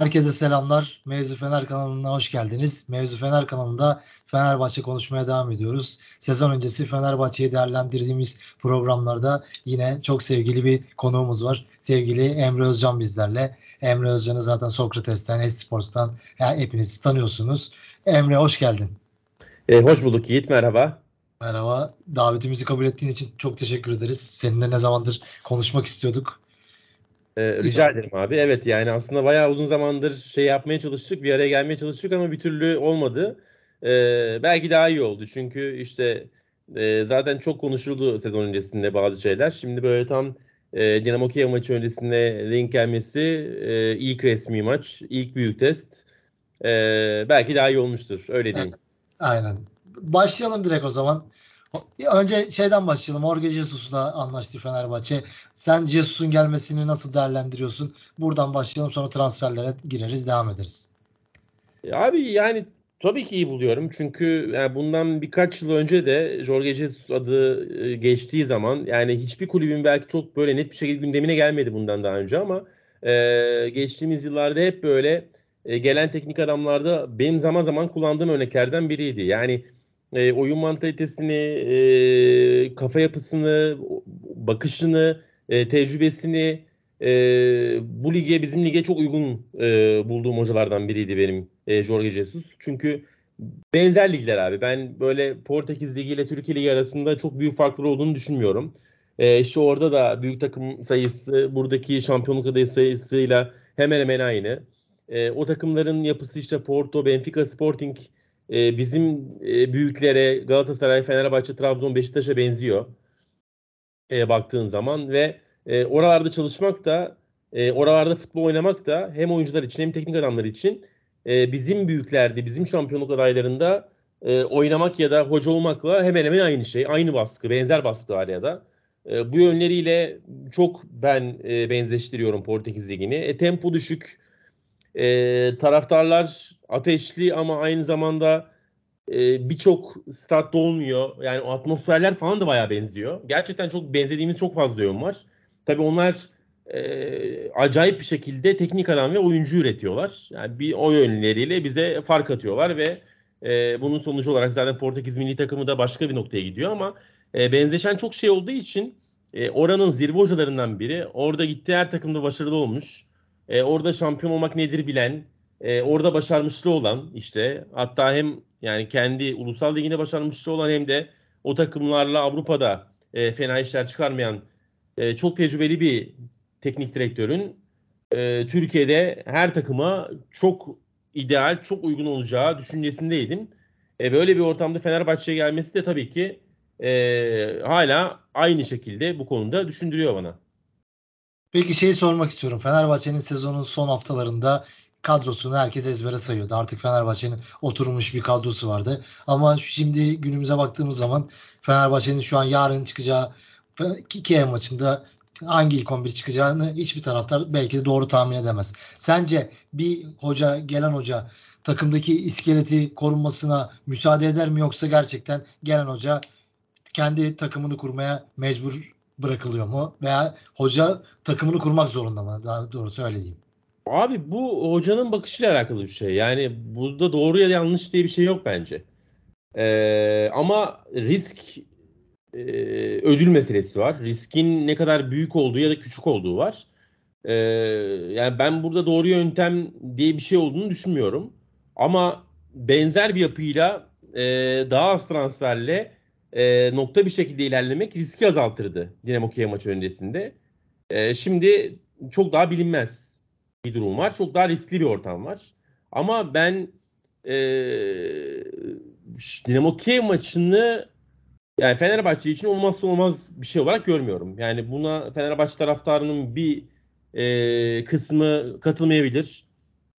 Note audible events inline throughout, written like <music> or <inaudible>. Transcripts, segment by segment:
Herkese selamlar. Mevzu Fener kanalına hoş geldiniz. Mevzu Fener kanalında Fenerbahçe konuşmaya devam ediyoruz. Sezon öncesi Fenerbahçe'yi değerlendirdiğimiz programlarda yine çok sevgili bir konuğumuz var. Sevgili Emre Özcan bizlerle. Emre Özcan'ı zaten Sokrates'ten, Esports'tan yani hepiniz tanıyorsunuz. Emre hoş geldin. E, hoş bulduk Yiğit, merhaba. Merhaba. Davetimizi kabul ettiğin için çok teşekkür ederiz. Seninle ne zamandır konuşmak istiyorduk. Ee, rica ederim abi. Evet yani aslında bayağı uzun zamandır şey yapmaya çalıştık. Bir araya gelmeye çalıştık ama bir türlü olmadı. Ee, belki daha iyi oldu. Çünkü işte e, zaten çok konuşuldu sezon öncesinde bazı şeyler. Şimdi böyle tam e, Dinamo Kiev maçı öncesinde link gelmesi e, ilk resmi maç, ilk büyük test. E, belki daha iyi olmuştur. Öyle diyeyim. Evet, aynen. Başlayalım direkt o zaman. Önce şeyden başlayalım. Jorge Jesus'la anlaştı Fenerbahçe. Sen Jesus'un gelmesini nasıl değerlendiriyorsun? Buradan başlayalım sonra transferlere gireriz, devam ederiz. Abi yani tabii ki iyi buluyorum. Çünkü yani bundan birkaç yıl önce de Jorge Jesus adı e, geçtiği zaman yani hiçbir kulübün belki çok böyle net bir şekilde gündemine gelmedi bundan daha önce ama e, geçtiğimiz yıllarda hep böyle e, gelen teknik adamlarda benim zaman zaman kullandığım örneklerden biriydi. Yani e, oyun mantalitesini, e, kafa yapısını, bakışını, e, tecrübesini e, bu lige bizim lige çok uygun e, bulduğum hocalardan biriydi benim e, Jorge Jesus. Çünkü benzer ligler abi. Ben böyle Portekiz Ligi ile Türkiye Ligi arasında çok büyük farklar olduğunu düşünmüyorum. E, işte orada da büyük takım sayısı buradaki şampiyonluk adayı sayısıyla hemen hemen aynı. E, o takımların yapısı işte Porto, Benfica, Sporting e, bizim e, büyüklere Galatasaray, Fenerbahçe, Trabzon, Beşiktaş'a benziyor e, baktığın zaman ve e, oralarda çalışmak da e, oralarda futbol oynamak da hem oyuncular için hem teknik adamlar için e, bizim büyüklerde, bizim şampiyonluk adaylarında e, oynamak ya da hoca olmakla hemen hemen aynı şey. Aynı baskı, benzer baskı var ya da. E, bu yönleriyle çok ben e, benzeştiriyorum Portekiz Ligi'ni. E, tempo düşük, e, taraftarlar ateşli ama aynı zamanda e, birçok statta olmuyor. Yani o atmosferler falan da bayağı benziyor. Gerçekten çok benzediğimiz çok fazla yön var. Tabii onlar e, acayip bir şekilde teknik adam ve oyuncu üretiyorlar. Yani bir o yönleriyle bize fark atıyorlar ve e, bunun sonucu olarak zaten Portekiz milli takımı da başka bir noktaya gidiyor ama e, benzeşen çok şey olduğu için e, oranın zirve hocalarından biri. Orada gittiği her takımda başarılı olmuş. E, orada şampiyon olmak nedir bilen, e, orada başarmışlı olan işte hatta hem yani kendi ulusal liginde başarmışlı olan hem de o takımlarla Avrupa'da e, fena işler çıkarmayan e, çok tecrübeli bir teknik direktörün e, Türkiye'de her takıma çok ideal, çok uygun olacağı düşüncesindeydim. E, böyle bir ortamda Fenerbahçe'ye gelmesi de tabii ki e, hala aynı şekilde bu konuda düşündürüyor bana. Peki şeyi sormak istiyorum. Fenerbahçe'nin sezonun son haftalarında kadrosunu herkes ezbere sayıyordu. Artık Fenerbahçe'nin oturmuş bir kadrosu vardı. Ama şimdi günümüze baktığımız zaman Fenerbahçe'nin şu an yarın çıkacağı Kiev maçında hangi ilk 11 çıkacağını hiçbir taraftar belki de doğru tahmin edemez. Sence bir hoca, gelen hoca takımdaki iskeleti korunmasına müsaade eder mi yoksa gerçekten gelen hoca kendi takımını kurmaya mecbur bırakılıyor mu? Veya hoca takımını kurmak zorunda mı? Daha doğrusu öyle diyeyim. Abi bu hocanın bakışıyla alakalı bir şey. Yani burada doğru ya da yanlış diye bir şey yok bence. Ee, ama risk e, ödül meselesi var. Riskin ne kadar büyük olduğu ya da küçük olduğu var. Ee, yani ben burada doğru yöntem diye bir şey olduğunu düşünmüyorum. Ama benzer bir yapıyla e, daha az transferle e, nokta bir şekilde ilerlemek riski azaltırdı Dinamo Kiev maçı öncesinde. E, şimdi çok daha bilinmez bir durum var. Çok daha riskli bir ortam var. Ama ben e, Dinamo Kiev maçını yani Fenerbahçe için olmazsa olmaz bir şey olarak görmüyorum. Yani buna Fenerbahçe taraftarının bir e, kısmı katılmayabilir.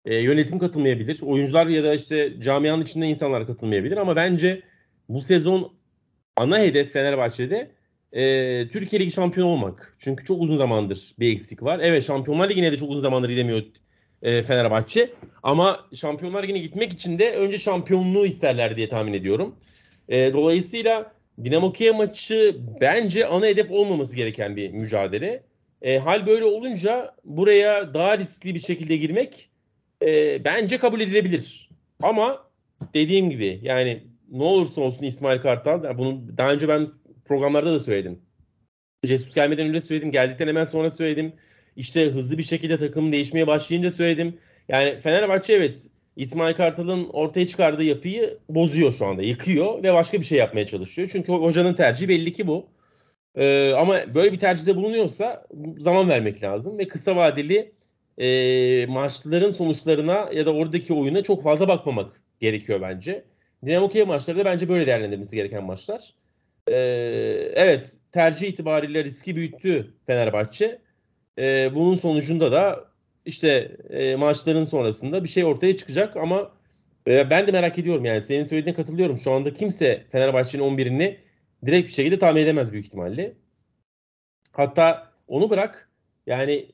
E, yönetim katılmayabilir. Oyuncular ya da işte camianın içinde insanlar katılmayabilir. Ama bence bu sezon ana hedef Fenerbahçe'de e, Türkiye Ligi şampiyonu olmak. Çünkü çok uzun zamandır bir eksik var. Evet Şampiyonlar Ligi'ne de çok uzun zamandır gidemiyor e, Fenerbahçe. Ama Şampiyonlar Ligi'ne gitmek için de önce şampiyonluğu isterler diye tahmin ediyorum. E, dolayısıyla Dinamo Kiev maçı bence ana hedef olmaması gereken bir mücadele. E, hal böyle olunca buraya daha riskli bir şekilde girmek e, bence kabul edilebilir. Ama dediğim gibi yani ne olursa olsun İsmail Kartal yani bunu daha önce ben programlarda da söyledim. Jesus gelmeden önce söyledim. Geldikten hemen sonra söyledim. İşte hızlı bir şekilde takım değişmeye başlayınca söyledim. Yani Fenerbahçe evet İsmail Kartal'ın ortaya çıkardığı yapıyı bozuyor şu anda. Yıkıyor ve başka bir şey yapmaya çalışıyor. Çünkü hocanın tercihi belli ki bu. Ee, ama böyle bir tercihte bulunuyorsa zaman vermek lazım ve kısa vadeli e, maçların sonuçlarına ya da oradaki oyuna çok fazla bakmamak gerekiyor bence. Dinamo Kiev maçları da bence böyle değerlendirmesi gereken maçlar. Ee, evet tercih itibariyle riski büyüttü Fenerbahçe. Ee, bunun sonucunda da işte e, maçların sonrasında bir şey ortaya çıkacak ama e, ben de merak ediyorum yani senin söylediğine katılıyorum. Şu anda kimse Fenerbahçe'nin 11'ini direkt bir şekilde tahmin edemez büyük ihtimalle. Hatta onu bırak yani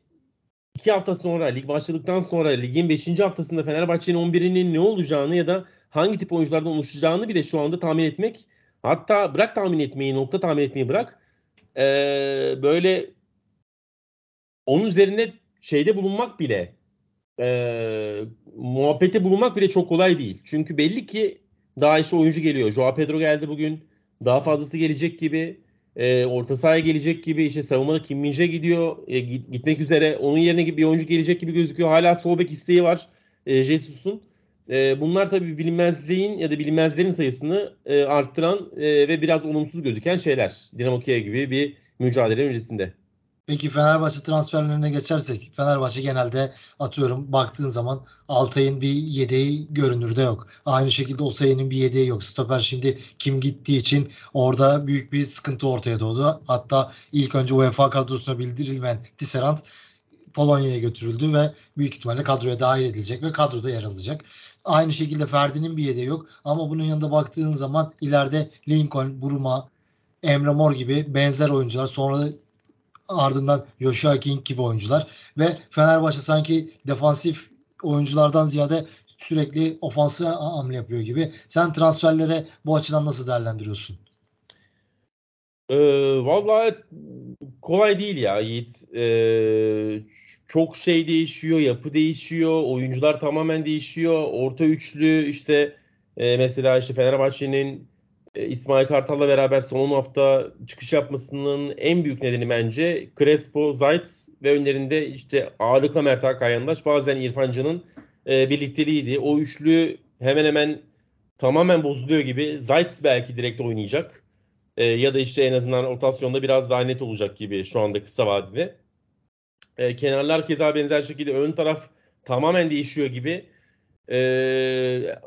iki hafta sonra lig başladıktan sonra ligin 5. haftasında Fenerbahçe'nin 11'inin ne olacağını ya da hangi tip oyunculardan oluşacağını bile şu anda tahmin etmek hatta bırak tahmin etmeyi nokta tahmin etmeyi bırak ee, böyle onun üzerine şeyde bulunmak bile e, muhabbete bulunmak bile çok kolay değil. Çünkü belli ki daha işte oyuncu geliyor. Joao Pedro geldi bugün. Daha fazlası gelecek gibi. E, orta sahaya gelecek gibi. işte savunmada Kim Minje gidiyor. E, gitmek üzere. Onun yerine bir oyuncu gelecek gibi gözüküyor. Hala sol bek isteği var. E, Jesus'un. E, bunlar tabii bilinmezliğin ya da bilinmezlerin sayısını e, arttıran e, ve biraz olumsuz gözüken şeyler. Dinamo Kiev gibi bir mücadele öncesinde. Peki Fenerbahçe transferlerine geçersek Fenerbahçe genelde atıyorum baktığın zaman Altay'ın bir yedeği görünürde yok. Aynı şekilde Osayi'nin bir yedeği yok. Stoper şimdi kim gittiği için orada büyük bir sıkıntı ortaya doğdu. Hatta ilk önce UEFA kadrosuna bildirilmeyen Tisserand Polonya'ya götürüldü ve büyük ihtimalle kadroya dahil edilecek ve kadroda yer alacak. Aynı şekilde Ferdi'nin bir yedeği yok. Ama bunun yanında baktığın zaman ileride Lincoln, Buruma, Emre Mor gibi benzer oyuncular sonra ardından Joshua King gibi oyuncular ve Fenerbahçe sanki defansif oyunculardan ziyade sürekli ofansı hamle yapıyor gibi. Sen transferlere bu açıdan nasıl değerlendiriyorsun? Ee, vallahi kolay değil ya Yiğit. Ee, çok şey değişiyor, yapı değişiyor, oyuncular tamamen değişiyor. Orta üçlü işte e, mesela işte Fenerbahçe'nin e, İsmail Kartal'la beraber son hafta çıkış yapmasının en büyük nedeni bence Crespo, Zayt ve önlerinde işte ağırlıkla Mert Hakan Yandaş bazen İrfan e, birlikteliğiydi. O üçlü hemen hemen tamamen bozuluyor gibi. Zayt belki direkt oynayacak. E, ya da işte en azından rotasyonda biraz daha net olacak gibi şu anda kısa vadede. E, kenarlar keza benzer şekilde ön taraf tamamen değişiyor gibi. Ee,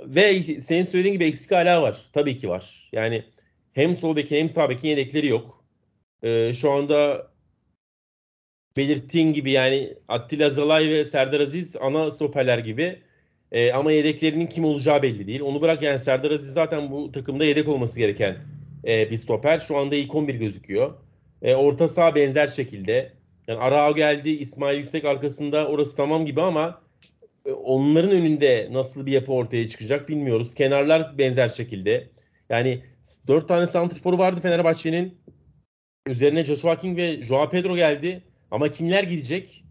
ve senin söylediğin gibi eksik hala var. Tabii ki var. Yani hem sol bekin hem sağ bekin yedekleri yok. Ee, şu anda belirttiğin gibi yani Attila Zalay ve Serdar Aziz ana stoperler gibi. Ee, ama yedeklerinin kim olacağı belli değil. Onu bırak yani Serdar Aziz zaten bu takımda yedek olması gereken e, bir stoper. Şu anda ilk 11 gözüküyor. E, orta saha benzer şekilde. Yani Arao geldi, İsmail Yüksek arkasında orası tamam gibi ama e, onların önünde nasıl bir yapı ortaya çıkacak bilmiyoruz. Kenarlar benzer şekilde. Yani dört tane santriforu vardı Fenerbahçe'nin. Üzerine Joshua King ve Joao Pedro geldi. Ama kimler gidecek?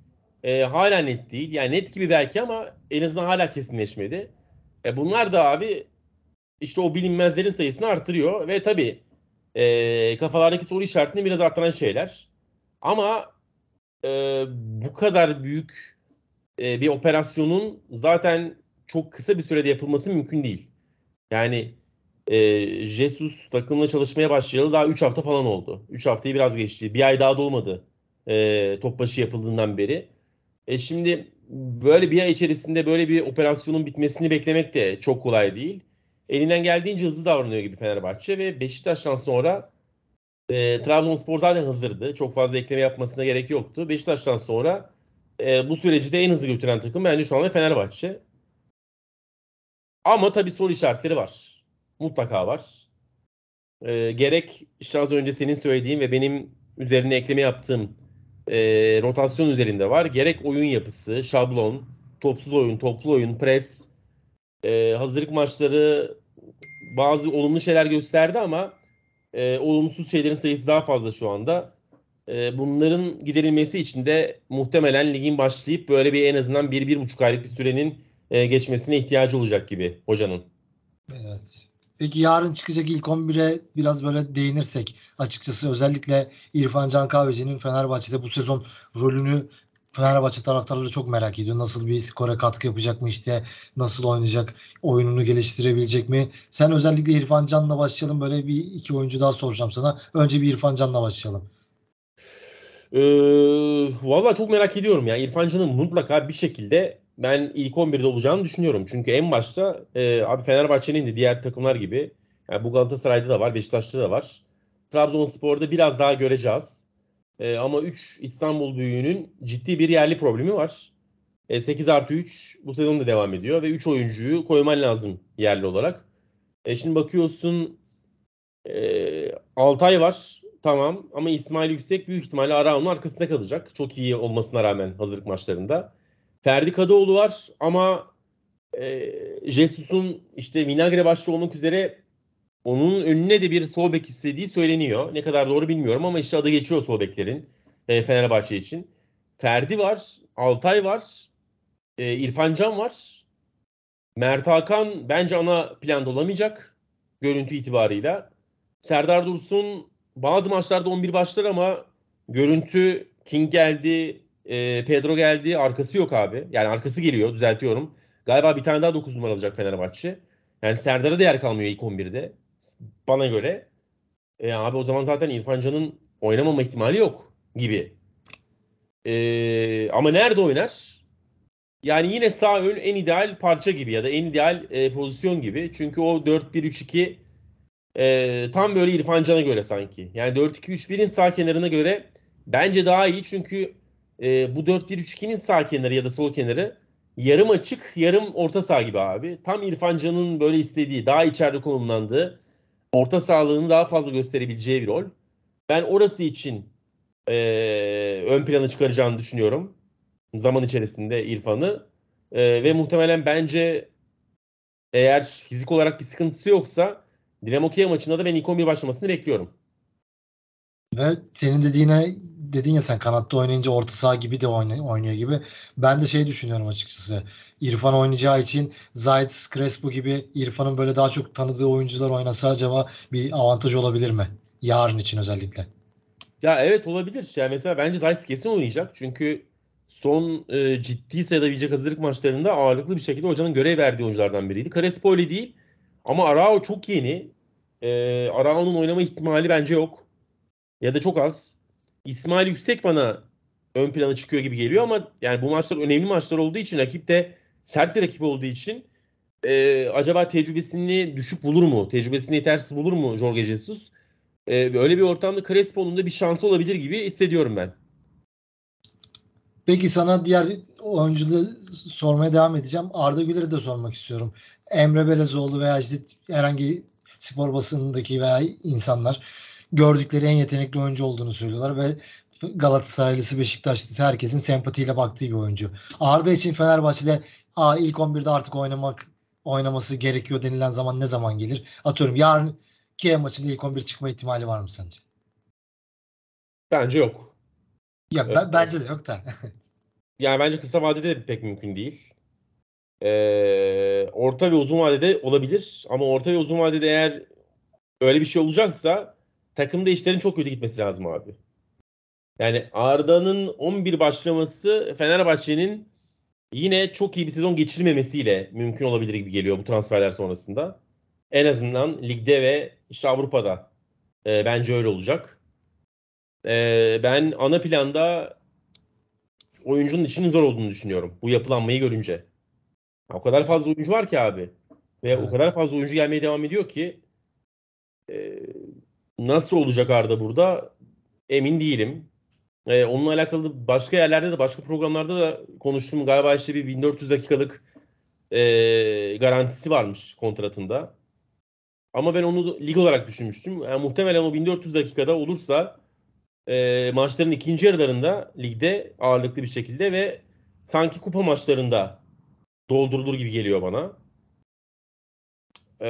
E, hala net değil. Yani net gibi belki ama en azından hala kesinleşmedi. E, bunlar da abi işte o bilinmezlerin sayısını artırıyor. Ve tabii e, kafalardaki soru işaretini biraz artıran şeyler. Ama e, bu kadar büyük e, bir operasyonun zaten çok kısa bir sürede yapılması mümkün değil. Yani e, Jesus takımla çalışmaya başlayalı daha 3 hafta falan oldu. 3 haftayı biraz geçti. Bir ay daha dolmadı e, top yapıldığından beri. E şimdi böyle bir ay içerisinde böyle bir operasyonun bitmesini beklemek de çok kolay değil. Elinden geldiğince hızlı davranıyor gibi Fenerbahçe ve Beşiktaş'tan sonra e, Trabzonspor zaten hızlıydı. Çok fazla ekleme yapmasına gerek yoktu. Beşiktaş'tan sonra e, bu süreci de en hızlı götüren takım bence şu anda Fenerbahçe. Ama tabii soru işaretleri var. Mutlaka var. E, gerek işte az önce senin söylediğin ve benim üzerine ekleme yaptığım e, rotasyon üzerinde var. Gerek oyun yapısı, şablon, topsuz oyun, toplu oyun, pres, e, hazırlık maçları bazı olumlu şeyler gösterdi ama e, olumsuz şeylerin sayısı daha fazla şu anda. Ee, bunların giderilmesi için de muhtemelen ligin başlayıp böyle bir en azından bir, bir buçuk aylık bir sürenin e, geçmesine ihtiyacı olacak gibi hocanın. Evet. Peki yarın çıkacak ilk 11'e biraz böyle değinirsek açıkçası özellikle İrfan Can Kahveci'nin Fenerbahçe'de bu sezon rolünü Fenerbahçe taraftarları çok merak ediyor. Nasıl bir skora katkı yapacak mı işte nasıl oynayacak, oyununu geliştirebilecek mi? Sen özellikle İrfan Can'la başlayalım. Böyle bir iki oyuncu daha soracağım sana. Önce bir İrfan Can'la başlayalım. Ee, Valla çok merak ediyorum ya. İrfan Can'ın mutlaka bir şekilde ben ilk 11'de olacağını düşünüyorum. Çünkü en başta e, abi Fenerbahçe'nin de diğer takımlar gibi yani bu Galatasaray'da da var, Beşiktaş'ta da var. Trabzonspor'da biraz daha göreceğiz. E, ama 3 İstanbul büyüğünün ciddi bir yerli problemi var. E, 8 artı 3 bu sezon da devam ediyor ve 3 oyuncuyu koyman lazım yerli olarak. E, şimdi bakıyorsun e, Altay var. Tamam ama İsmail Yüksek büyük ihtimalle Arao'nun arkasında kalacak. Çok iyi olmasına rağmen hazırlık maçlarında. Ferdi Kadıoğlu var ama e, Jesus'un işte Vinagre başta olmak üzere onun önüne de bir sol bek istediği söyleniyor. Ne kadar doğru bilmiyorum ama işte adı geçiyor sol beklerin e, Fenerbahçe için. Ferdi var, Altay var, e, İrfan Can var. Mert Hakan bence ana planda olamayacak görüntü itibarıyla. Serdar Dursun bazı maçlarda 11 başlar ama görüntü King geldi, e, Pedro geldi. Arkası yok abi. Yani arkası geliyor düzeltiyorum. Galiba bir tane daha 9 numara alacak Fenerbahçe. Yani Serdar'a da yer kalmıyor ilk 11'de. Bana göre. E, abi o zaman zaten İrfan Can'ın oynamama ihtimali yok gibi. E, ama nerede oynar? Yani yine sağ ön en ideal parça gibi ya da en ideal e, pozisyon gibi. Çünkü o 4-1-3-2 e, tam böyle İrfan Can'a göre sanki. Yani 4-2-3-1'in sağ kenarına göre bence daha iyi. Çünkü e, bu 4-1-3-2'nin sağ kenarı ya da sol kenarı yarım açık, yarım orta saha gibi abi. Tam İrfan Can'ın böyle istediği, daha içeride konumlandığı, orta sahalığını daha fazla gösterebileceği bir rol. Ben orası için e, ön plana çıkaracağını düşünüyorum. Zaman içerisinde İrfan'ı. E, ve muhtemelen bence eğer fizik olarak bir sıkıntısı yoksa Dinamo Kiev maçında da ben ilk 11 başlamasını bekliyorum. Ve senin dediğine dedin ya sen kanatta oynayınca orta saha gibi de oynuyor gibi. Ben de şey düşünüyorum açıkçası. İrfan oynayacağı için Zayt, Crespo gibi İrfan'ın böyle daha çok tanıdığı oyuncular oynasa acaba bir avantaj olabilir mi? Yarın için özellikle. Ya evet olabilir. Yani mesela bence Zayt kesin oynayacak. Çünkü son e, ciddi sayılabilecek hazırlık maçlarında ağırlıklı bir şekilde hocanın görev verdiği oyunculardan biriydi. Crespo öyle değil. Ama Arao çok yeni. E, Arao'nun oynama ihtimali bence yok. Ya da çok az. İsmail Yüksek bana ön plana çıkıyor gibi geliyor ama yani bu maçlar önemli maçlar olduğu için rakip de sert bir rakip olduğu için e, acaba tecrübesini düşük bulur mu? Tecrübesini yetersiz bulur mu Jorge Jesus? E, öyle bir ortamda Crespo'nun da bir şansı olabilir gibi hissediyorum ben. Peki sana diğer oyuncuları sormaya devam edeceğim. Arda Güler'e de sormak istiyorum. Emre Belezoğlu veya işte herhangi spor basınındaki veya insanlar gördükleri en yetenekli oyuncu olduğunu söylüyorlar ve Galatasaraylısı, Beşiktaşlısı herkesin sempatiyle baktığı bir oyuncu. Arda için Fenerbahçe'de Aa, ilk 11'de artık oynamak oynaması gerekiyor denilen zaman ne zaman gelir? Atıyorum yarın Kiev maçında ilk 11 çıkma ihtimali var mı sence? Bence yok. Ya evet. ben, bence de yok da. <laughs> yani bence kısa vadede de pek mümkün değil. Ee, orta ve uzun vadede olabilir ama orta ve uzun vadede eğer öyle bir şey olacaksa takımda işlerin çok kötü gitmesi lazım abi. Yani Arda'nın 11 başlaması Fenerbahçe'nin yine çok iyi bir sezon geçirmemesiyle mümkün olabilir gibi geliyor bu transferler sonrasında. En azından ligde ve işte Avrupa'da e, bence öyle olacak. E, ben ana planda oyuncunun içinin zor olduğunu düşünüyorum bu yapılanmayı görünce. O kadar fazla oyuncu var ki abi. Ve evet. o kadar fazla oyuncu gelmeye devam ediyor ki e, nasıl olacak Arda burada emin değilim. Ee, onunla alakalı başka yerlerde de başka programlarda da konuştum. Galiba işte bir 1400 dakikalık e, garantisi varmış kontratında. Ama ben onu lig olarak düşünmüştüm. Yani muhtemelen o 1400 dakikada olursa e, maçların ikinci yarılarında ligde ağırlıklı bir şekilde ve sanki kupa maçlarında doldurulur gibi geliyor bana. E,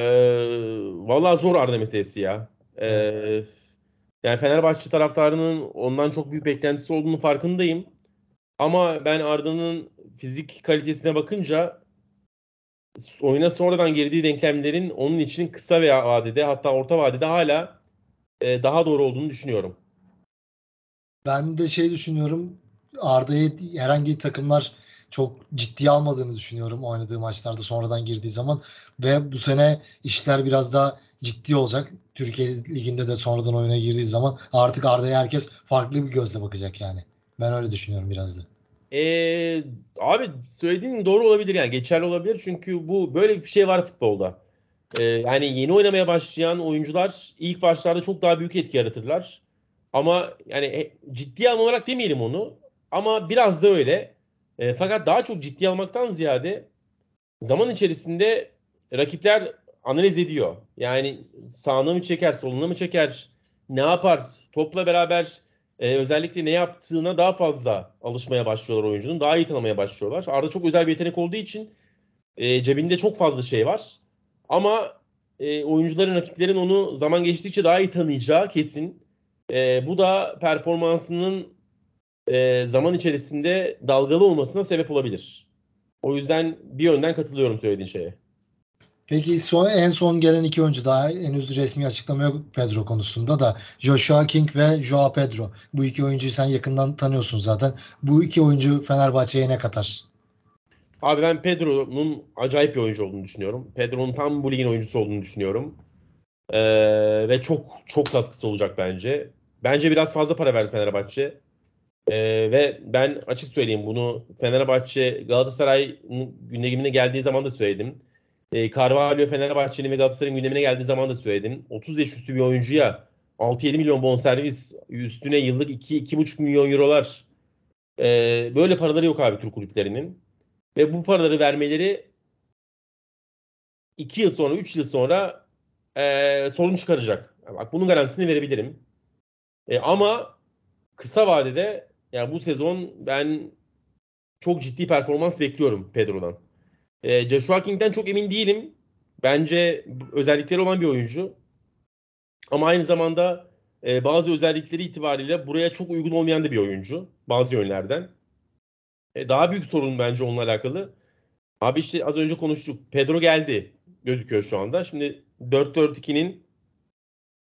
vallahi zor Arda meselesi ya. E, yani Fenerbahçe taraftarının ondan çok büyük beklentisi olduğunu farkındayım. Ama ben Arda'nın fizik kalitesine bakınca oyuna sonradan girdiği denklemlerin onun için kısa veya vadede hatta orta vadede hala e, daha doğru olduğunu düşünüyorum. Ben de şey düşünüyorum. Arda'yı herhangi takımlar çok ciddiye almadığını düşünüyorum oynadığı maçlarda sonradan girdiği zaman ve bu sene işler biraz daha ciddi olacak. Türkiye Ligi'nde de sonradan oyuna girdiği zaman artık Arda'ya herkes farklı bir gözle bakacak yani. Ben öyle düşünüyorum biraz da. Ee, abi söylediğin doğru olabilir yani geçerli olabilir çünkü bu böyle bir şey var futbolda. Ee, yani yeni oynamaya başlayan oyuncular ilk başlarda çok daha büyük etki yaratırlar. Ama yani e, alma olarak demeyelim onu ama biraz da öyle. E, fakat daha çok ciddiye almaktan ziyade zaman içerisinde rakipler analiz ediyor. Yani sağına mı çeker, soluna mı çeker, ne yapar, topla beraber e, özellikle ne yaptığına daha fazla alışmaya başlıyorlar oyuncunun. Daha iyi tanımaya başlıyorlar. Arda çok özel bir yetenek olduğu için e, cebinde çok fazla şey var. Ama e, oyuncuların, rakiplerin onu zaman geçtikçe daha iyi tanıyacağı kesin. E, bu da performansının e, zaman içerisinde dalgalı olmasına sebep olabilir. O yüzden bir yönden katılıyorum söylediğin şeye. Peki son, en son gelen iki oyuncu daha henüz resmi açıklama yok Pedro konusunda da Joshua King ve Joao Pedro. Bu iki oyuncuyu sen yakından tanıyorsun zaten. Bu iki oyuncu Fenerbahçe'ye ne katar? Abi ben Pedro'nun acayip bir oyuncu olduğunu düşünüyorum. Pedro'nun tam bu ligin oyuncusu olduğunu düşünüyorum. Ee, ve çok çok katkısı olacak bence. Bence biraz fazla para verdi Fenerbahçe. Ee, ve ben açık söyleyeyim bunu Fenerbahçe Galatasaray gündemine geldiği zaman da söyledim. Ee, Carvalho Fenerbahçe'nin ve Galatasaray'ın gündemine geldiği zaman da söyledim. 30 yaş üstü bir oyuncuya 6-7 milyon bonservis üstüne yıllık 2-2,5 milyon eurolar ee, böyle paraları yok abi Türk kulüplerinin. Ve bu paraları vermeleri 2 yıl sonra 3 yıl sonra e, sorun çıkaracak. Bak bunun garantisini verebilirim. E, ama kısa vadede yani bu sezon ben çok ciddi performans bekliyorum Pedro'dan. E, Joshua King'den çok emin değilim. Bence özellikleri olan bir oyuncu. Ama aynı zamanda e, bazı özellikleri itibariyle buraya çok uygun olmayan da bir oyuncu. Bazı yönlerden. E, daha büyük sorun bence onunla alakalı. Abi işte az önce konuştuk. Pedro geldi gözüküyor şu anda. Şimdi 4-4-2'nin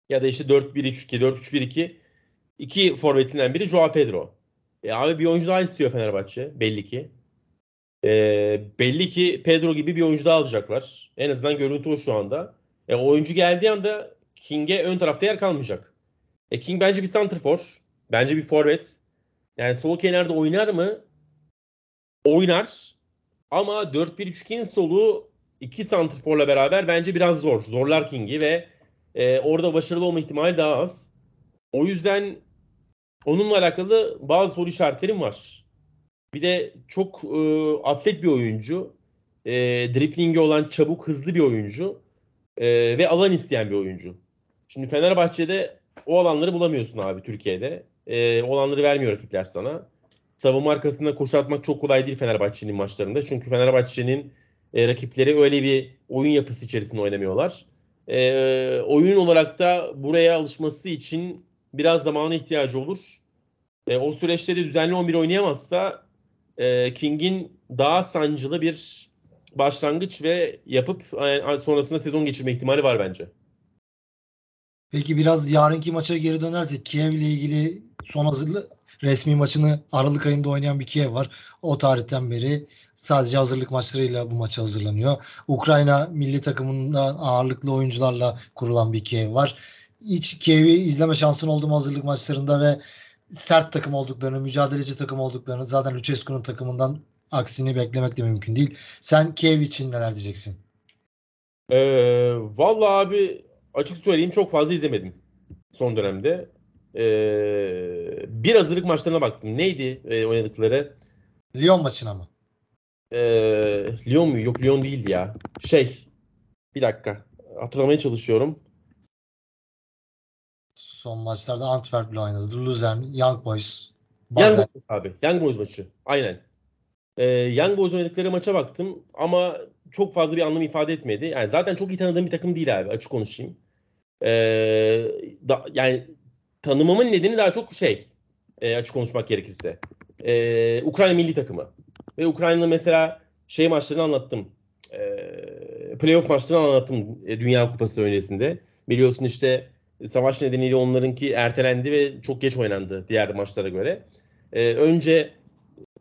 ya da işte 4-1-3-2, 4-3-1-2 iki forvetinden biri Joao Pedro. E abi bir oyuncu daha istiyor Fenerbahçe belli ki. E, belli ki Pedro gibi bir oyuncu daha alacaklar. En azından görüntü o şu anda. E, oyuncu geldiği anda King'e ön tarafta yer kalmayacak. E, King bence bir santrfor. Bence bir forvet. Yani sol kenarda oynar mı? Oynar. Ama 4-1-3-2'nin solu iki santrforla beraber bence biraz zor. Zorlar King'i ve e, orada başarılı olma ihtimali daha az. O yüzden onunla alakalı bazı soru işaretlerim var. Bir de çok e, atlet bir oyuncu. E, driplingi olan çabuk, hızlı bir oyuncu. E, ve alan isteyen bir oyuncu. Şimdi Fenerbahçe'de o alanları bulamıyorsun abi Türkiye'de. E, o alanları vermiyor rakipler sana. Savunma arkasında koşu atmak çok kolay değil Fenerbahçe'nin maçlarında. Çünkü Fenerbahçe'nin e, rakipleri öyle bir oyun yapısı içerisinde oynamıyorlar. E, oyun olarak da buraya alışması için biraz zamana ihtiyacı olur. E, o süreçte de düzenli 11 oynayamazsa e, King'in daha sancılı bir başlangıç ve yapıp e, sonrasında sezon geçirme ihtimali var bence. Peki biraz yarınki maça geri dönersek Kiev ile ilgili son hazırlık resmi maçını Aralık ayında oynayan bir Kiev var. O tarihten beri sadece hazırlık maçlarıyla bu maça hazırlanıyor. Ukrayna milli takımından ağırlıklı oyuncularla kurulan bir Kiev var. Hiç Kiev'i izleme şansın oldu mu hazırlık maçlarında ve sert takım olduklarını, mücadeleci takım olduklarını zaten Lucescu'nun takımından aksini beklemek de mümkün değil. Sen Kiev için neler diyeceksin? Ee, vallahi abi açık söyleyeyim çok fazla izlemedim son dönemde. Ee, bir hazırlık maçlarına baktım. Neydi e, oynadıkları? Lyon maçına mı? Ee, Lyon mu? Yok Lyon değildi ya. Şey. Bir dakika. Hatırlamaya çalışıyorum. Son maçlarda Antwerp'le oynadı. Luzern, Young Boys. Young Boys abi. Young Boys maçı. Aynen. Ee, Young Boys oynadıkları maça baktım ama çok fazla bir anlam ifade etmedi. Yani zaten çok iyi tanıdığım bir takım değil abi. Açık konuşayım. Ee, da, yani tanımamın nedeni daha çok şey e, açık konuşmak gerekirse. E, Ukrayna milli takımı. Ve Ukrayna'nın mesela şey maçlarını anlattım. E, playoff maçlarını anlattım e, Dünya Kupası öncesinde. Biliyorsun işte savaş nedeniyle onlarınki ertelendi ve çok geç oynandı diğer maçlara göre. E, önce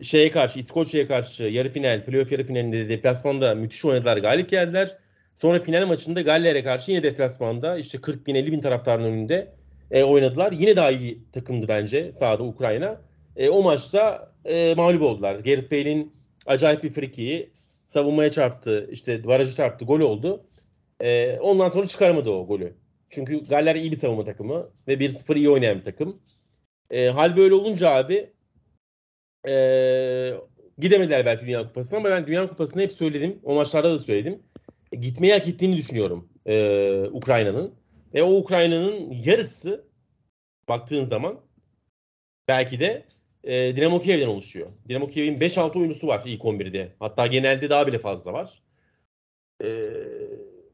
şeye karşı, İskoçya'ya karşı yarı final, playoff yarı finalinde deplasmanda müthiş oynadılar, galip geldiler. Sonra final maçında Galler'e karşı yine deplasmanda işte 40 bin 50 bin taraftarın önünde e, oynadılar. Yine daha iyi takımdı bence sahada Ukrayna. E, o maçta e, mağlup oldular. Gareth Bale'in acayip bir frikiyi savunmaya çarptı. işte barajı çarptı. Gol oldu. E, ondan sonra çıkaramadı o golü. Çünkü Galler iyi bir savunma takımı ve 1-0 iyi oynayan bir takım. E, hal böyle olunca abi e, gidemediler belki Dünya Kupası'na ama ben Dünya Kupası'nı hep söyledim. O maçlarda da söyledim. E, gitmeyi hak ettiğini düşünüyorum e, Ukrayna'nın. Ve o Ukrayna'nın yarısı baktığın zaman belki de e, Dinamo Kiev'den oluşuyor. Dinamo Kiev'in 5-6 oyuncusu var ilk 11'de. Hatta genelde daha bile fazla var. E,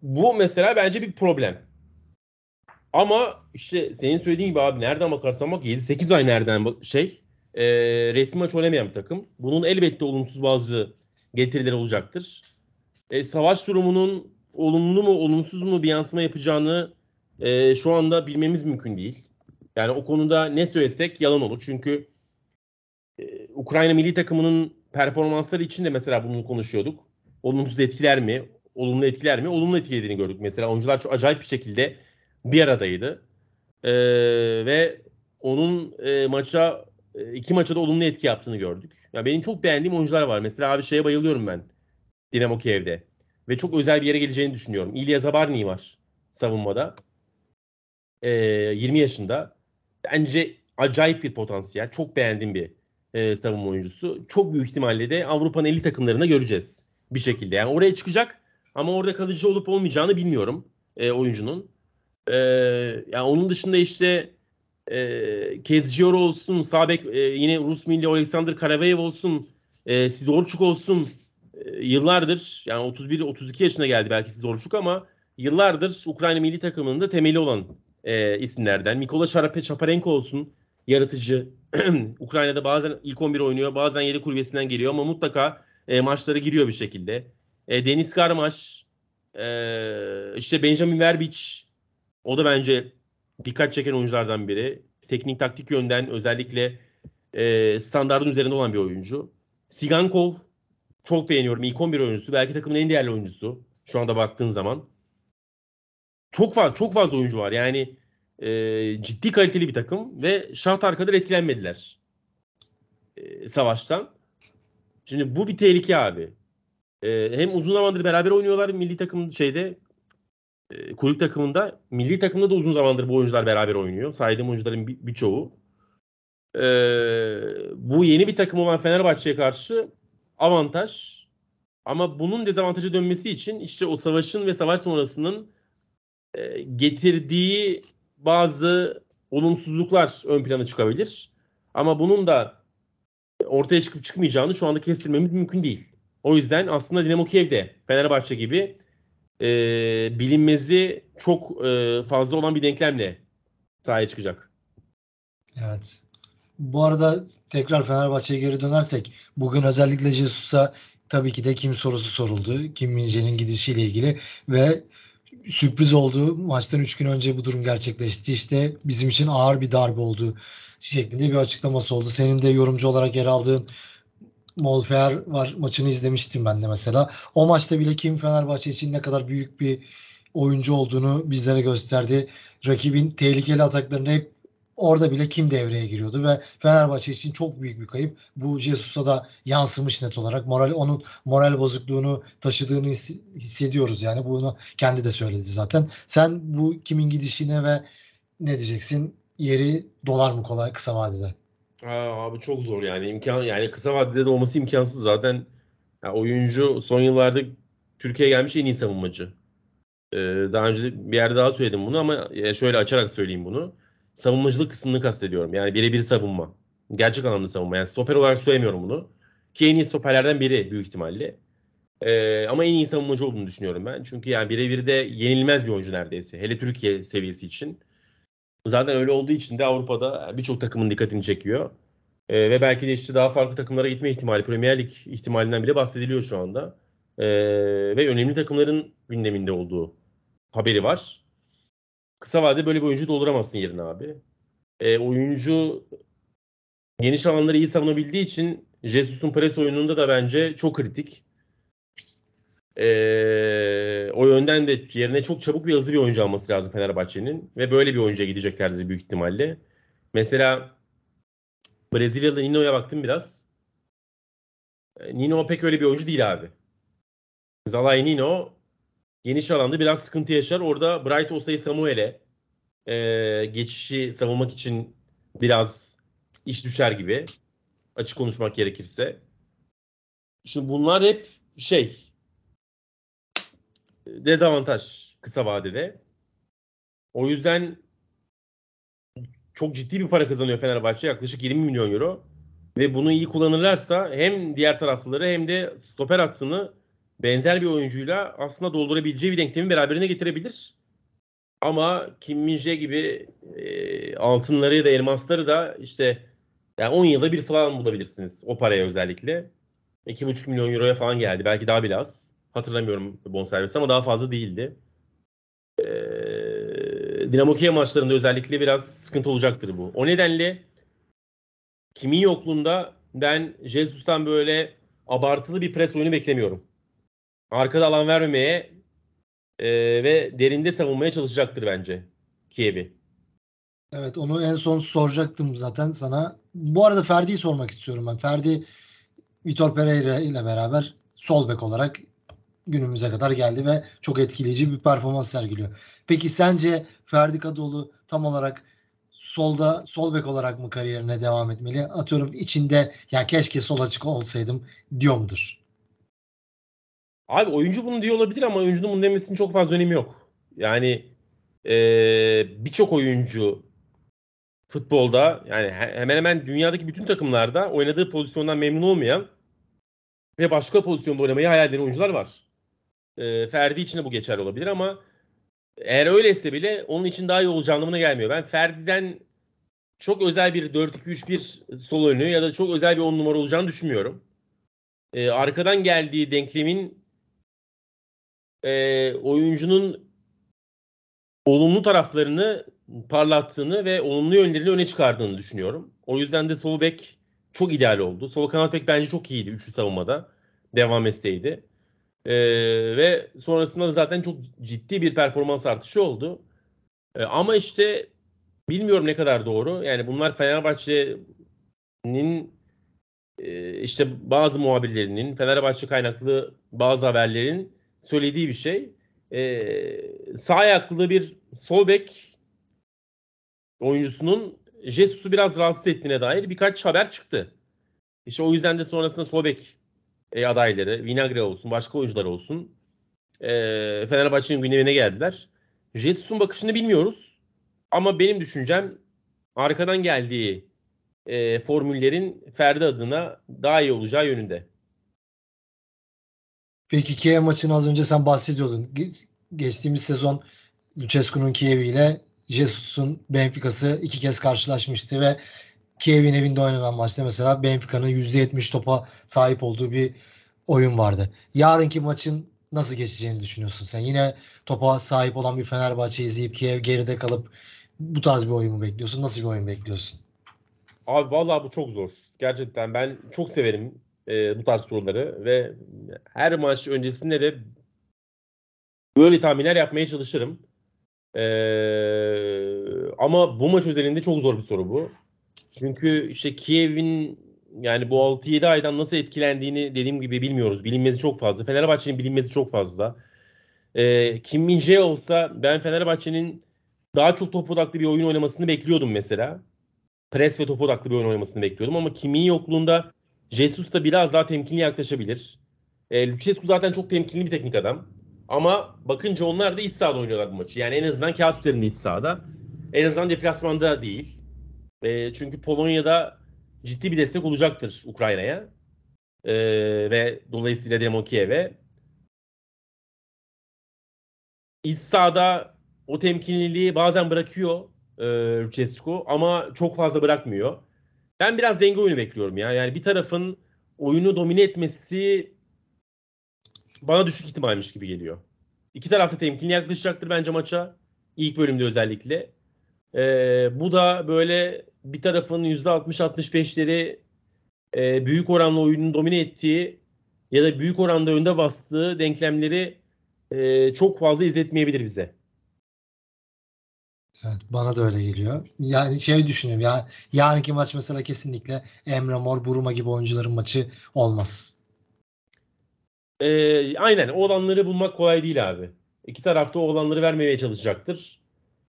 bu mesela bence bir problem. Ama işte senin söylediğin gibi abi nereden bakarsan bak 7-8 ay nereden şey e, resmi maç oynamayan bir takım. Bunun elbette olumsuz bazı getirileri olacaktır. E, savaş durumunun olumlu mu olumsuz mu bir yansıma yapacağını e, şu anda bilmemiz mümkün değil. Yani o konuda ne söylesek yalan olur. Çünkü e, Ukrayna milli takımının performansları için de mesela bunu konuşuyorduk. Olumsuz etkiler mi? Olumlu etkiler mi? Olumlu etkilediğini gördük. Mesela oyuncular çok acayip bir şekilde bir aradaydı. E, ve onun e, maça e, iki maça da olumlu etki yaptığını gördük. Ya benim çok beğendiğim oyuncular var. Mesela abi şeye bayılıyorum ben. Dinamo Kiev'de. Ve çok özel bir yere geleceğini düşünüyorum. İlya Zabarny var savunmada. E, 20 yaşında. Bence acayip bir potansiyel. Çok beğendiğim bir e, savunma oyuncusu. Çok büyük ihtimalle de Avrupa'nın 50 takımlarına göreceğiz bir şekilde. Yani oraya çıkacak ama orada kalıcı olup olmayacağını bilmiyorum e, oyuncunun. E, yani onun dışında işte e, Kezcior olsun, Sabek e, yine Rus milli Alexander Karavayev olsun, e, Sidorçuk olsun e, yıllardır yani 31-32 yaşına geldi belki Sidorçuk ama yıllardır Ukrayna milli takımında temeli olan e, isimlerden. Mikola Şarape Çaparenko olsun yaratıcı. <clears throat> Ukrayna'da bazen ilk 11 oynuyor, bazen 7 kulübesinden geliyor ama mutlaka e, maçlara giriyor bir şekilde. E, Deniz Karmaş, e, işte Benjamin Verbic, o da bence dikkat çeken oyunculardan biri. Teknik taktik yönden özellikle e, standartın üzerinde olan bir oyuncu. Sigankov çok beğeniyorum. İlk 11 oyuncusu. Belki takımın en değerli oyuncusu. Şu anda baktığın zaman. Çok fazla çok fazla oyuncu var. Yani e, ciddi kaliteli bir takım ve Şahtar kadar etkilenmediler e, savaştan. Şimdi bu bir tehlike abi. E, hem uzun zamandır beraber oynuyorlar milli takım şeyde e, kulüp takımında. Milli takımda da uzun zamandır bu oyuncular beraber oynuyor. Saydığım oyuncuların bir, birçoğu. E, bu yeni bir takım olan Fenerbahçe'ye karşı avantaj. Ama bunun dezavantaja dönmesi için işte o savaşın ve savaş sonrasının e, getirdiği bazı olumsuzluklar ön plana çıkabilir. Ama bunun da ortaya çıkıp çıkmayacağını şu anda kestirmemiz mümkün değil. O yüzden aslında Dinamo Kiev de Fenerbahçe gibi e, bilinmezi çok e, fazla olan bir denklemle sahaya çıkacak. Evet. Bu arada tekrar Fenerbahçe'ye geri dönersek bugün özellikle Jesus'a tabii ki de kim sorusu soruldu. Kim Min-jae'nin gidişiyle ilgili ve sürpriz oldu. Maçtan 3 gün önce bu durum gerçekleşti. İşte bizim için ağır bir darbe oldu şeklinde bir açıklaması oldu. Senin de yorumcu olarak yer aldığın Molfer var maçını izlemiştim ben de mesela. O maçta bile Kim Fenerbahçe için ne kadar büyük bir oyuncu olduğunu bizlere gösterdi. Rakibin tehlikeli ataklarında hep orada bile Kim devreye giriyordu ve Fenerbahçe için çok büyük bir kayıp. Bu Jesus'a da yansımış net olarak. Moral onun moral bozukluğunu taşıdığını his- hissediyoruz yani. Bunu kendi de söyledi zaten. Sen bu Kim'in gidişine ve ne diyeceksin? Yeri dolar mı kolay kısa vadede? Aa, abi çok zor yani imkan yani kısa vadede de olması imkansız zaten. Ya oyuncu son yıllarda Türkiye'ye gelmiş en iyi savunmacı. Ee, daha önce bir yerde daha söyledim bunu ama e, şöyle açarak söyleyeyim bunu. Savunmacılık kısmını kastediyorum. Yani birebir savunma. Gerçek anlamda savunma. Yani stoper olarak söylemiyorum bunu. Ki en iyi stoperlerden biri büyük ihtimalle. Ee, ama en iyi savunmacı olduğunu düşünüyorum ben. Çünkü yani birebir de yenilmez bir oyuncu neredeyse. Hele Türkiye seviyesi için. Zaten öyle olduğu için de Avrupa'da birçok takımın dikkatini çekiyor. Ee, ve belki de işte daha farklı takımlara gitme ihtimali, Premier Lig ihtimalinden bile bahsediliyor şu anda. Ee, ve önemli takımların gündeminde olduğu haberi var. Kısa vadede böyle bir oyuncu dolduramazsın yerine abi. Ee, oyuncu geniş alanları iyi savunabildiği için Jesus'un pres oyununda da bence çok kritik. Ee, o yönden de yerine çok çabuk bir hızlı bir oyuncu alması lazım Fenerbahçe'nin. Ve böyle bir oyuncuya gideceklerdir büyük ihtimalle. Mesela Brezilyalı Nino'ya baktım biraz. E, Nino pek öyle bir oyuncu değil abi. Zalay Nino geniş alanda biraz sıkıntı yaşar. Orada Bright Osay Samuel'e e, geçişi savunmak için biraz iş düşer gibi. Açık konuşmak gerekirse. Şimdi bunlar hep şey dezavantaj kısa vadede. O yüzden çok ciddi bir para kazanıyor Fenerbahçe. Yaklaşık 20 milyon euro. Ve bunu iyi kullanırlarsa hem diğer tarafları hem de stoper hattını benzer bir oyuncuyla aslında doldurabileceği bir denklemi beraberine getirebilir. Ama Kim Min gibi e, altınları ya da elmasları da işte yani 10 yılda bir falan bulabilirsiniz o paraya özellikle. 2,5 milyon euroya falan geldi. Belki daha bile az. Hatırlamıyorum bonservisi ama daha fazla değildi. Ee, Dinamo Kiev maçlarında özellikle biraz sıkıntı olacaktır bu. O nedenle kimin yokluğunda ben Jesus'tan böyle abartılı bir pres oyunu beklemiyorum. Arkada alan vermemeye e, ve derinde savunmaya çalışacaktır bence Kiev'i. Evet onu en son soracaktım zaten sana. Bu arada Ferdi'yi sormak istiyorum ben. Ferdi Vitor Pereira ile beraber sol bek olarak günümüze kadar geldi ve çok etkileyici bir performans sergiliyor. Peki sence Ferdi Kadıoğlu tam olarak solda sol bek olarak mı kariyerine devam etmeli? Atıyorum içinde ya keşke sol açık olsaydım diyor mudur? Abi oyuncu bunu diyor olabilir ama oyuncunun bunu demesinin çok fazla önemi yok. Yani e, birçok oyuncu futbolda yani hemen hemen dünyadaki bütün takımlarda oynadığı pozisyondan memnun olmayan ve başka pozisyonda oynamayı hayal eden oyuncular var. E, Ferdi için de bu geçerli olabilir ama eğer öyleyse bile onun için daha iyi olacağı anlamına gelmiyor. Ben Ferdi'den çok özel bir 4-2-3-1 sol oynuyor ya da çok özel bir 10 numara olacağını düşünmüyorum. E, arkadan geldiği denklemin e, oyuncunun olumlu taraflarını parlattığını ve olumlu yönlerini öne çıkardığını düşünüyorum. O yüzden de sol bek çok ideal oldu. Sol kanat bek bence çok iyiydi üçlü savunmada. Devam etseydi. Ee, ve sonrasında da zaten çok ciddi bir performans artışı oldu. Ee, ama işte bilmiyorum ne kadar doğru. Yani bunlar Fenerbahçe'nin e, işte bazı muhabirlerinin, Fenerbahçe kaynaklı bazı haberlerin söylediği bir şey. Ee, sağ ayaklı bir sol bek oyuncusunun Jesus'u biraz rahatsız ettiğine dair birkaç haber çıktı. İşte o yüzden de sonrasında sol bek e, adayları, Vinagre olsun, başka oyuncular olsun e, Fenerbahçe'nin gündemine geldiler. Jesus'un bakışını bilmiyoruz. Ama benim düşüncem arkadan geldiği e, formüllerin Ferdi adına daha iyi olacağı yönünde. Peki Kiev maçını az önce sen bahsediyordun. Geçtiğimiz sezon Lucescu'nun Kiev'i ile Jesus'un Benfica'sı iki kez karşılaşmıştı ve Kiev'in evinde oynanan maçta mesela Benfica'nın %70 topa sahip olduğu bir oyun vardı. Yarınki maçın nasıl geçeceğini düşünüyorsun sen? Yine topa sahip olan bir Fenerbahçe izleyip Kiev geride kalıp bu tarz bir oyun mu bekliyorsun? Nasıl bir oyun bekliyorsun? Abi vallahi bu çok zor. Gerçekten ben çok severim e, bu tarz soruları ve her maç öncesinde de böyle tahminler yapmaya çalışırım. E, ama bu maç özelinde çok zor bir soru bu. Çünkü işte Kiev'in yani bu 6-7 aydan nasıl etkilendiğini dediğim gibi bilmiyoruz. Bilinmesi çok fazla. Fenerbahçe'nin bilinmesi çok fazla. Ee, Kim Min olsa ben Fenerbahçe'nin daha çok top odaklı bir oyun oynamasını bekliyordum mesela. Pres ve top odaklı bir oyun oynamasını bekliyordum ama Kim'in yokluğunda Jesus da biraz daha temkinli yaklaşabilir. E, Lucescu zaten çok temkinli bir teknik adam. Ama bakınca onlar da iç sahada oynuyorlar bu maçı. Yani en azından kağıt üzerinde iç sahada. En azından deplasmanda değil. E, çünkü Polonya'da ciddi bir destek olacaktır Ukrayna'ya. E, ve dolayısıyla Dinamo Kiev'e. İç sahada o temkinliliği bazen bırakıyor e, Lucescu ama çok fazla bırakmıyor. Ben biraz denge oyunu bekliyorum ya. Yani bir tarafın oyunu domine etmesi bana düşük ihtimalmiş gibi geliyor. İki tarafta temkinli yaklaşacaktır bence maça. İlk bölümde özellikle. Ee, bu da böyle bir tarafın %60-65'leri e, büyük oranla oyunun domine ettiği ya da büyük oranda önde bastığı denklemleri e, çok fazla izletmeyebilir bize. Evet, bana da öyle geliyor. Yani şey düşünüyorum ya yarınki maç mesela kesinlikle Emre Mor, Buruma gibi oyuncuların maçı olmaz. Ee, aynen o olanları bulmak kolay değil abi. İki tarafta o olanları vermemeye çalışacaktır.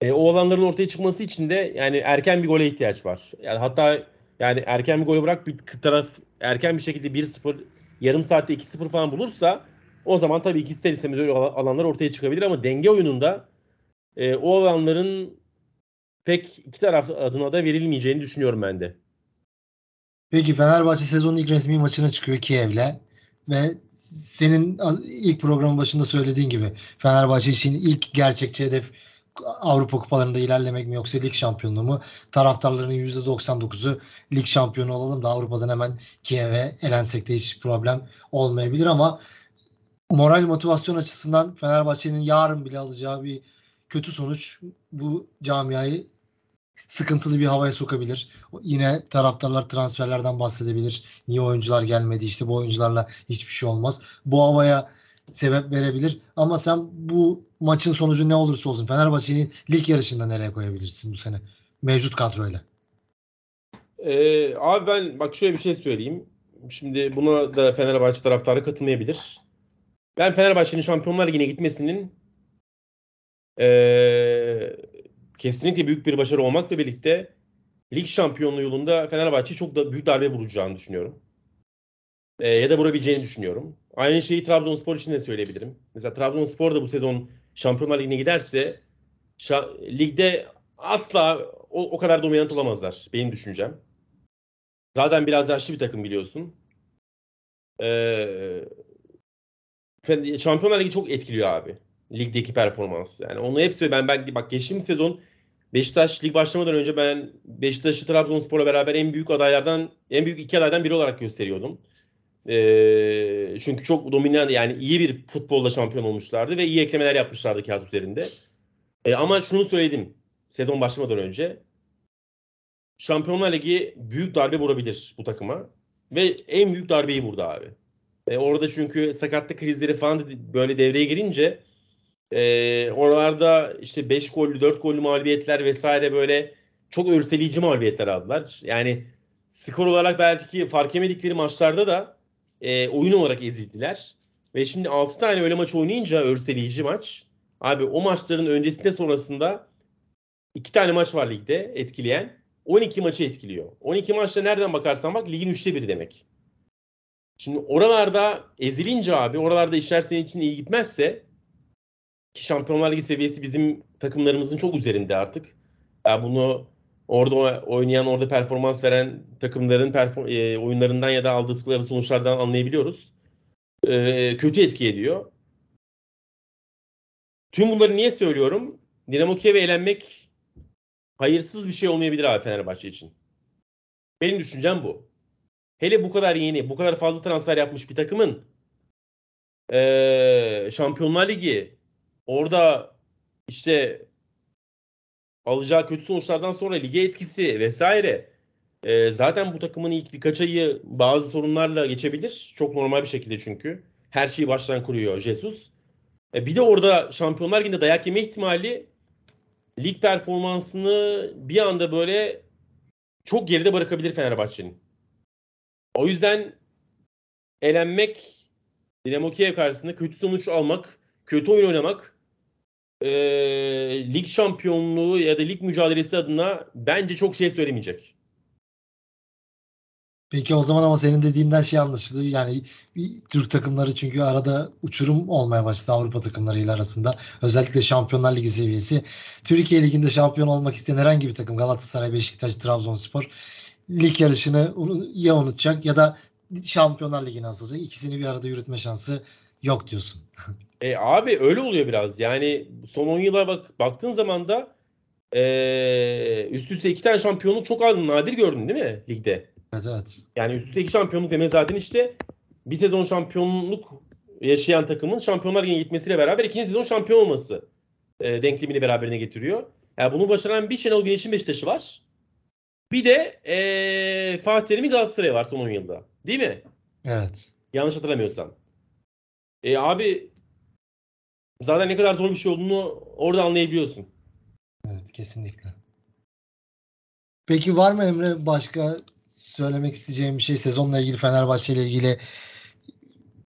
Ee, o olanların ortaya çıkması için de yani erken bir gole ihtiyaç var. Yani hatta yani erken bir gol bırak bir taraf erken bir şekilde 1-0 yarım saatte 2-0 falan bulursa o zaman tabii ki ister istemez öyle alanlar ortaya çıkabilir ama denge oyununda e, o alanların pek iki taraf adına da verilmeyeceğini düşünüyorum ben de. Peki Fenerbahçe sezonun ilk resmi maçına çıkıyor Kiev'le ve senin ilk programın başında söylediğin gibi Fenerbahçe için ilk gerçekçi hedef Avrupa kupalarında ilerlemek mi yoksa lig şampiyonluğu mu? Taraftarların %99'u lig şampiyonu olalım da Avrupa'dan hemen Kiev'e elensek de hiç problem olmayabilir ama moral motivasyon açısından Fenerbahçe'nin yarın bile alacağı bir kötü sonuç bu camiayı sıkıntılı bir havaya sokabilir. Yine taraftarlar transferlerden bahsedebilir. Niye oyuncular gelmedi? İşte bu oyuncularla hiçbir şey olmaz. Bu havaya sebep verebilir. Ama sen bu maçın sonucu ne olursa olsun Fenerbahçe'nin lig yarışında nereye koyabilirsin bu sene? Mevcut kadroyla. Ee, abi ben bak şöyle bir şey söyleyeyim. Şimdi buna da Fenerbahçe taraftarı katılmayabilir. Ben Fenerbahçe'nin Şampiyonlar Ligi'ne gitmesinin ee, kesinlikle büyük bir başarı olmakla birlikte lig şampiyonluğu yolunda Fenerbahçe çok da büyük darbe vuracağını düşünüyorum. E, ya da vurabileceğini düşünüyorum. Aynı şeyi Trabzonspor için de söyleyebilirim. Mesela Trabzonspor da bu sezon Şampiyonlar Ligi'ne giderse ligde asla o, o kadar dominant olamazlar benim düşüncem. Zaten biraz yaşlı bir takım biliyorsun. Ee, Şampiyonlar Ligi çok etkiliyor abi. Ligdeki performans. Yani onu hep söylüyorum. Ben, ben bak geçtiğimiz sezon Beşiktaş lig başlamadan önce ben Beşiktaş'ı Trabzonspor'la beraber en büyük adaylardan, en büyük iki adaydan biri olarak gösteriyordum. E, çünkü çok dominant yani iyi bir futbolda şampiyon olmuşlardı ve iyi eklemeler yapmışlardı kağıt üzerinde. E, ama şunu söyledim sezon başlamadan önce. Şampiyonlar Ligi büyük darbe vurabilir bu takıma. Ve en büyük darbeyi vurdu abi. E, orada çünkü sakatlık krizleri falan böyle devreye girince e, oralarda işte 5 gollü 4 gollü mağlubiyetler vesaire böyle çok örseleyici mağlubiyetler aldılar. Yani skor olarak belki fark yemedikleri maçlarda da e, oyun olarak ezildiler. Ve şimdi 6 tane öyle maç oynayınca örseleyici maç. Abi o maçların öncesinde sonrasında 2 tane maç var ligde etkileyen. 12 maçı etkiliyor. 12 maçta nereden bakarsan bak ligin 3'te 1'i demek. Şimdi oralarda ezilince abi oralarda işler senin için iyi gitmezse ki Şampiyonlar Ligi seviyesi bizim takımlarımızın çok üzerinde artık. Yani bunu orada oynayan, orada performans veren takımların perform e, oyunlarından ya da aldıkları sonuçlardan anlayabiliyoruz. E, kötü etki ediyor. Tüm bunları niye söylüyorum? Dinamo Kiev'e elenmek hayırsız bir şey olmayabilir abi Fenerbahçe için. Benim düşüncem bu. Hele bu kadar yeni, bu kadar fazla transfer yapmış bir takımın e, Şampiyonlar Ligi orada işte alacağı kötü sonuçlardan sonra lige etkisi vesaire e, zaten bu takımın ilk birkaç ayı bazı sorunlarla geçebilir. Çok normal bir şekilde çünkü. Her şeyi baştan kuruyor Jesus. E, bir de orada Şampiyonlar Ligi'nde dayak yeme ihtimali lig performansını bir anda böyle çok geride bırakabilir Fenerbahçe'nin. O yüzden elenmek Dinamo Kiev karşısında kötü sonuç almak, kötü oyun oynamak e, lig şampiyonluğu ya da lig mücadelesi adına bence çok şey söylemeyecek. Peki o zaman ama senin dediğinden şey anlaşılıyor. Yani Türk takımları çünkü arada uçurum olmaya başladı Avrupa takımlarıyla arasında. Özellikle Şampiyonlar Ligi seviyesi. Türkiye Ligi'nde şampiyon olmak isteyen herhangi bir takım Galatasaray, Beşiktaş, Trabzonspor lig yarışını ya unutacak ya da Şampiyonlar Ligi'ne asılacak. İkisini bir arada yürütme şansı yok diyorsun. <laughs> E, abi öyle oluyor biraz. Yani son 10 yıla bak baktığın zaman da e, üst üste iki tane şampiyonluk çok az nadir gördün değil mi ligde? Evet evet. Yani üst üste iki şampiyonluk demek zaten işte bir sezon şampiyonluk yaşayan takımın Şampiyonlar Ligi'ne gitmesiyle beraber ikinci sezon şampiyon olması e, denklemini beraberine getiriyor. Yani bunu başaran bir Şenol Güneş'in Beşiktaş'ı var. Bir de e, Fatih Terim'in Galatasaray var son 10 yılda. Değil mi? Evet. Yanlış hatırlamıyorsam. E abi zaten ne kadar zor bir şey olduğunu orada anlayabiliyorsun. Evet kesinlikle. Peki var mı Emre başka söylemek isteyeceğim bir şey sezonla ilgili Fenerbahçe ile ilgili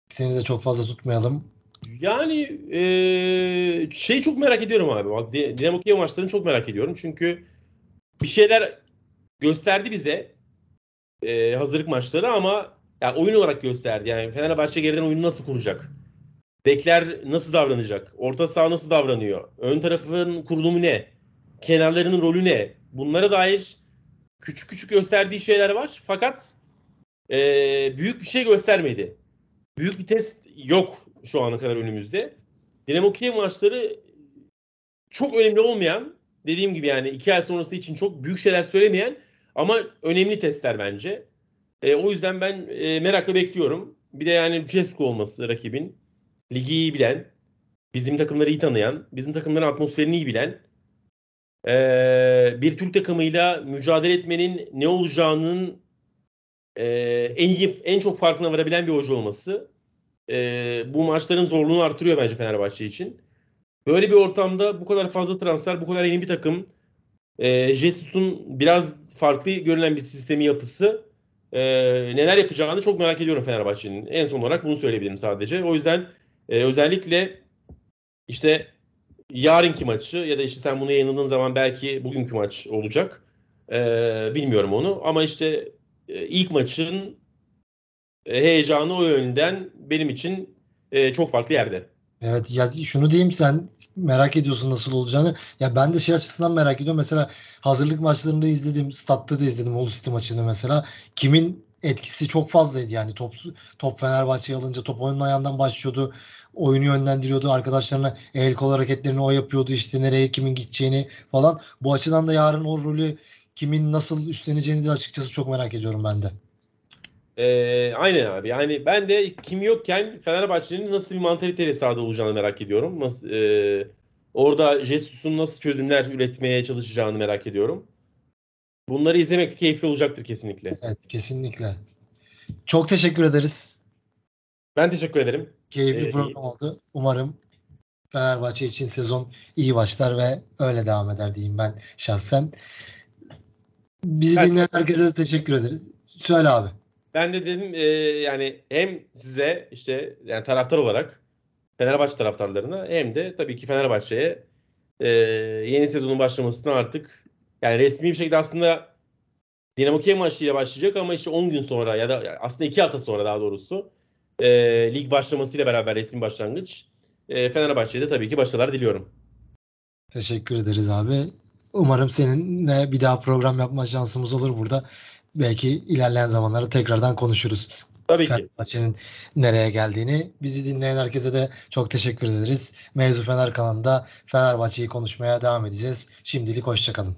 seni de çok fazla tutmayalım. Yani e, şey çok merak ediyorum abi. Bak Di- Dinamo Kiev maçlarını çok merak ediyorum. Çünkü bir şeyler gösterdi bize e, hazırlık maçları ama ya oyun olarak gösterdi. Yani Fenerbahçe geriden oyunu nasıl kuracak? Bekler nasıl davranacak? Orta saha nasıl davranıyor? Ön tarafın kurulumu ne? Kenarlarının rolü ne? Bunlara dair küçük küçük gösterdiği şeyler var. Fakat e, büyük bir şey göstermedi. Büyük bir test yok şu ana kadar önümüzde. Dinamo Kiev maçları çok önemli olmayan, dediğim gibi yani iki ay sonrası için çok büyük şeyler söylemeyen ama önemli testler bence. E, o yüzden ben e, merakla bekliyorum. Bir de yani Cesco olması rakibin. Ligi iyi bilen, bizim takımları iyi tanıyan, bizim takımların atmosferini iyi bilen, e, bir Türk takımıyla mücadele etmenin ne olacağının e, en iyi, en çok farkına varabilen bir hoca olması e, bu maçların zorluğunu artırıyor bence Fenerbahçe için. Böyle bir ortamda bu kadar fazla transfer, bu kadar yeni bir takım, e, Jesus'un biraz farklı görünen bir sistemi yapısı e, neler yapacağını çok merak ediyorum Fenerbahçe'nin. En son olarak bunu söyleyebilirim sadece. O yüzden e, özellikle işte yarınki maçı ya da işte sen bunu yayınladığın zaman belki bugünkü maç olacak. E, bilmiyorum onu ama işte e, ilk maçın e, heyecanı o yönden benim için e, çok farklı yerde. Evet ya şunu diyeyim sen merak ediyorsun nasıl olacağını. Ya ben de şey açısından merak ediyorum. Mesela hazırlık maçlarında izledim. Statta da izledim Ulu maçını mesela. Kimin etkisi çok fazlaydı yani. Top, top Fenerbahçe'ye alınca top oyunun ayağından başlıyordu. Oyunu yönlendiriyordu. Arkadaşlarına el kol hareketlerini o yapıyordu. işte nereye kimin gideceğini falan. Bu açıdan da yarın o rolü kimin nasıl üstleneceğini de açıkçası çok merak ediyorum ben de. E, aynen abi. Yani ben de kim yokken Fenerbahçe'nin nasıl bir mantaliteyle sahada olacağını merak ediyorum. Nasıl, e, orada Jesus'un nasıl çözümler üretmeye çalışacağını merak ediyorum. Bunları izlemek keyifli olacaktır kesinlikle. Evet kesinlikle. Çok teşekkür ederiz. Ben teşekkür ederim. Keyifli Ee, program oldu. Umarım Fenerbahçe için sezon iyi başlar ve öyle devam eder diyeyim ben şahsen. Bizi Ben- dinleyen herkese de teşekkür ederiz. Söyle abi. Ben de dedim e, yani hem size işte yani taraftar olarak Fenerbahçe taraftarlarına hem de tabii ki Fenerbahçe'ye e, yeni sezonun başlamasına artık yani resmi bir şekilde aslında Dinamo Kiev maçıyla başlayacak ama işte 10 gün sonra ya da aslında 2 hafta sonra daha doğrusu e, lig başlamasıyla beraber resmi başlangıç e, Fenerbahçe'ye de tabii ki başarılar diliyorum. Teşekkür ederiz abi. Umarım seninle bir daha program yapma şansımız olur burada. Belki ilerleyen zamanlarda tekrardan konuşuruz. Tabii ki. Fenerbahçe'nin nereye geldiğini. Bizi dinleyen herkese de çok teşekkür ederiz. Mevzu Fener kanalında Fenerbahçe'yi konuşmaya devam edeceğiz. Şimdilik hoşçakalın.